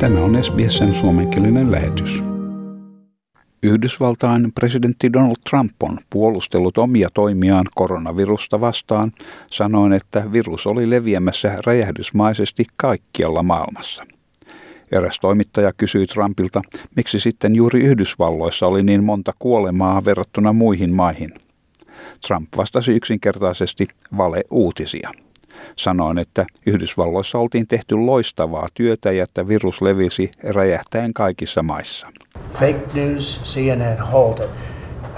Tämä on SBSn suomenkielinen lähetys. Yhdysvaltain presidentti Donald Trump on puolustellut omia toimiaan koronavirusta vastaan, sanoen, että virus oli leviämässä räjähdysmaisesti kaikkialla maailmassa. Eräs toimittaja kysyi Trumpilta, miksi sitten juuri Yhdysvalloissa oli niin monta kuolemaa verrattuna muihin maihin. Trump vastasi yksinkertaisesti vale-uutisia. Sanoin, että Yhdysvalloissa oltiin tehty loistavaa työtä ja että virus levisi räjähtäen kaikissa maissa. Fake news, CNN, hold it.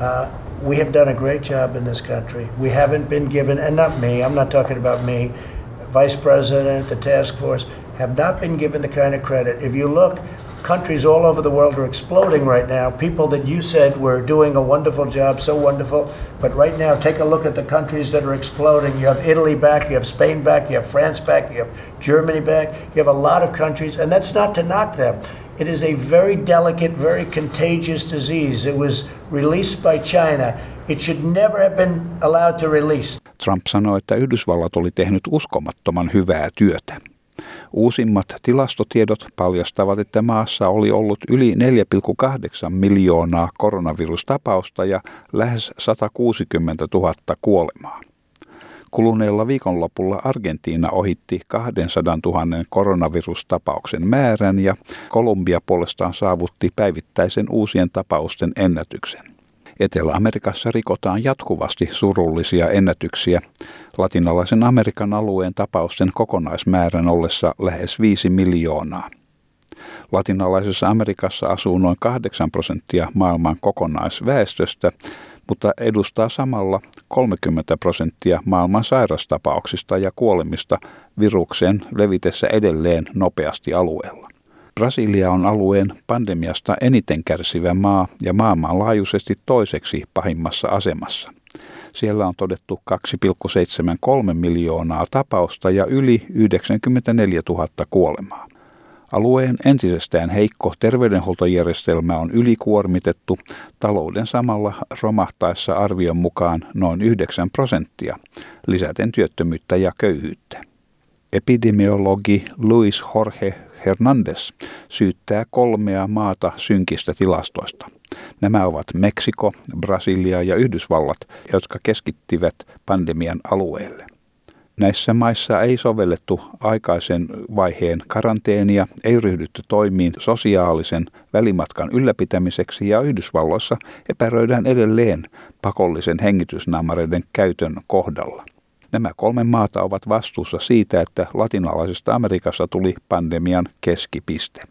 Uh, we have done a great job in this country. We haven't been given, and not me, I'm not talking about me, Vice President, the task force, have not been given the kind of credit. If you look, countries all over the world are exploding right now. People that you said were doing a wonderful job, so wonderful. But right now, take a look at the countries that are exploding. You have Italy back, you have Spain back, you have France back, you have Germany back. You have a lot of countries, and that's not to knock them. It is a very delicate, very contagious disease. It was released by China. It should never have been allowed to release. Trump sanoi, että Yhdysvallat oli tehnyt uskomattoman hyvää työtä. Uusimmat tilastotiedot paljastavat, että maassa oli ollut yli 4,8 miljoonaa koronavirustapausta ja lähes 160 000 kuolemaa. Kuluneella viikonlopulla Argentiina ohitti 200 000 koronavirustapauksen määrän ja Kolumbia puolestaan saavutti päivittäisen uusien tapausten ennätyksen. Etelä-Amerikassa rikotaan jatkuvasti surullisia ennätyksiä, latinalaisen Amerikan alueen tapausten kokonaismäärän ollessa lähes 5 miljoonaa. Latinalaisessa Amerikassa asuu noin 8 prosenttia maailman kokonaisväestöstä, mutta edustaa samalla 30 prosenttia maailman sairastapauksista ja kuolemista viruksen levitessä edelleen nopeasti alueella. Brasilia on alueen pandemiasta eniten kärsivä maa ja maailmanlaajuisesti toiseksi pahimmassa asemassa. Siellä on todettu 2,73 miljoonaa tapausta ja yli 94 000 kuolemaa. Alueen entisestään heikko terveydenhuoltojärjestelmä on ylikuormitettu talouden samalla romahtaessa arvion mukaan noin 9 prosenttia, lisäten työttömyyttä ja köyhyyttä. Epidemiologi Luis Jorge Hernandez syyttää kolmea maata synkistä tilastoista. Nämä ovat Meksiko, Brasilia ja Yhdysvallat, jotka keskittivät pandemian alueelle. Näissä maissa ei sovellettu aikaisen vaiheen karanteenia, ei ryhdytty toimiin sosiaalisen välimatkan ylläpitämiseksi ja Yhdysvalloissa epäröidään edelleen pakollisen hengitysnaamareiden käytön kohdalla. Nämä kolme maata ovat vastuussa siitä, että latinalaisesta Amerikassa tuli pandemian keskipiste.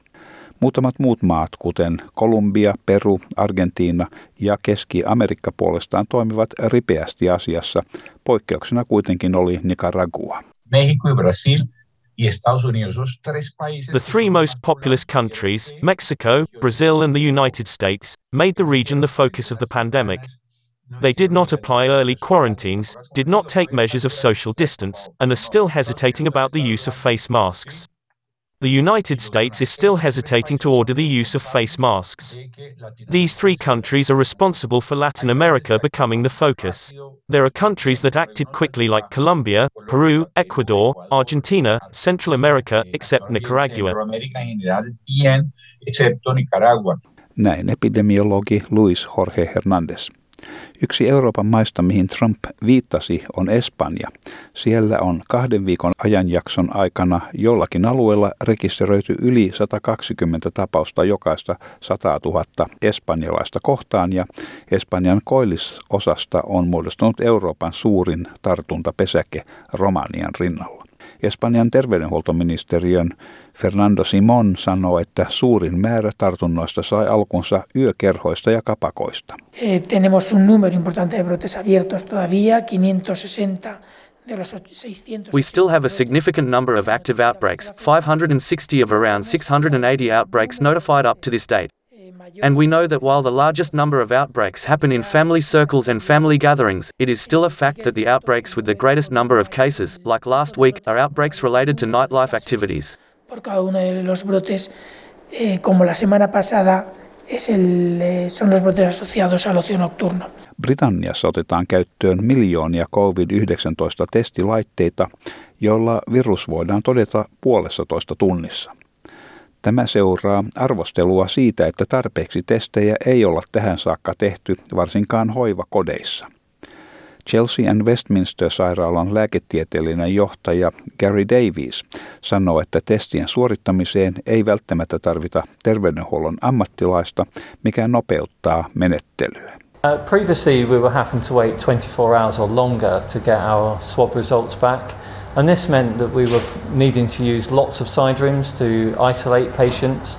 Muutamat muut maat, kuten Kolumbia, Peru, Argentiina ja Keski-Amerikka puolestaan toimivat ripeästi asiassa. Poikkeuksena kuitenkin oli Nicaragua. México y Brasil y Estados Unidos, esos tres países. The three most populous countries, Mexico, Brazil and the United States, made the region the focus of the pandemic. They did not apply early quarantines, did not take measures of social distance, and are still hesitating about the use of face masks. The United States is still hesitating to order the use of face masks. These three countries are responsible for Latin America becoming the focus. There are countries that acted quickly like Colombia, Peru, Ecuador, Argentina, Central America, except Nicaragua. Näin epidemiologi Luis Jorge Hernandez. Yksi Euroopan maista, mihin Trump viittasi, on Espanja. Siellä on kahden viikon ajanjakson aikana jollakin alueella rekisteröity yli 120 tapausta jokaista 100 000 espanjalaista kohtaan ja Espanjan koillisosasta on muodostunut Euroopan suurin tartuntapesäke Romanian rinnalla. Espanjan terveydenhuoltoministeriön Fernando Simon sanoo, että suurin määrä tartunnoista sai alkunsa yökerhoista ja kapakoista. Eh, tenemos un número importante de brotes abiertos todavía, 560 We still have a significant number of active outbreaks, 560 of around 680 outbreaks notified up to this date. And we know that while the largest number of outbreaks happen in family circles and family gatherings, it is still a fact that the outbreaks with the greatest number of cases, like last week, are outbreaks related to nightlife activities. Por cada uno de los brotes, eh, como la semana pasada, es el, eh, son los brotes asociados al ocio nocturno. Britanniassa otetaan käyttöön miljoonia COVID-19 testilaitteita, joilla virus voidaan todeta puolessa toista tunnissa. Tämä seuraa arvostelua siitä, että tarpeeksi testejä ei olla tähän saakka tehty, varsinkaan hoivakodeissa. Chelsea and Westminster-sairaalan lääketieteellinen johtaja Gary Davies sanoo, että testien suorittamiseen ei välttämättä tarvita terveydenhuollon ammattilaista, mikä nopeuttaa menettelyä. Uh, previously, we were having to wait 24 hours or longer to get our swab results back, and this meant that we were needing to use lots of side rooms to isolate patients.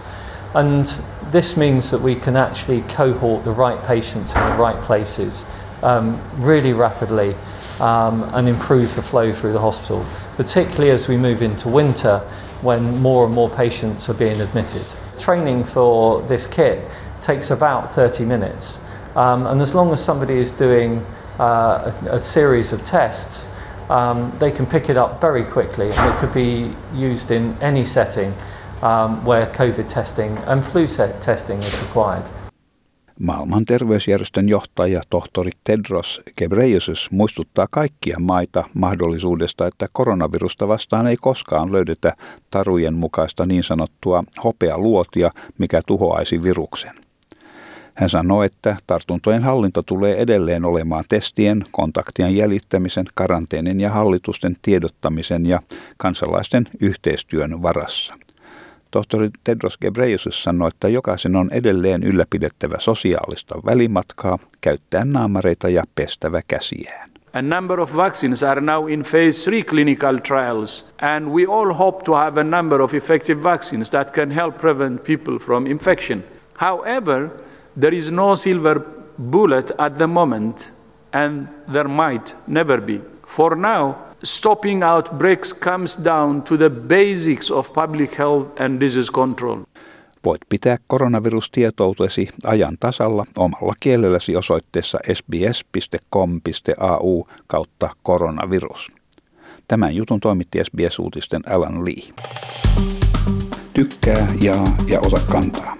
And this means that we can actually cohort the right patients in the right places um, really rapidly um, and improve the flow through the hospital, particularly as we move into winter when more and more patients are being admitted. Training for this kit takes about 30 minutes, um, and as long as somebody is doing uh, a, a, series of tests, um, they can pick it up very quickly and it could be used in any setting um, where COVID testing and flu testing is required. Maailman terveysjärjestön johtaja tohtori Tedros Ghebreyesus muistuttaa kaikkia maita mahdollisuudesta, että koronavirusta vastaan ei koskaan löydetä tarujen mukaista niin sanottua hopealuotia, mikä tuhoaisi viruksen. Hän sanoi, että tartuntojen hallinta tulee edelleen olemaan testien, kontaktien jäljittämisen, karanteenin ja hallitusten tiedottamisen ja kansalaisten yhteistyön varassa – Tohtori Tedros Ghebreyesus sanoi, että jokaisen on edelleen ylläpidettävä sosiaalista välimatkaa, käyttää naamareita ja pestävä käsiään. A number of vaccines are now in phase 3 clinical trials, and we all hope to have a number of effective vaccines that can help prevent people from infection. However, there is no silver bullet at the moment, and there might never be. For now, stopping outbreaks comes down to the basics of public health and disease control. Voit pitää koronavirustietoutesi ajan tasalla omalla kielelläsi osoitteessa sbs.com.au kautta koronavirus. Tämän jutun toimitti SBS-uutisten Alan Lee. Tykkää, jaa ja ota kantaa.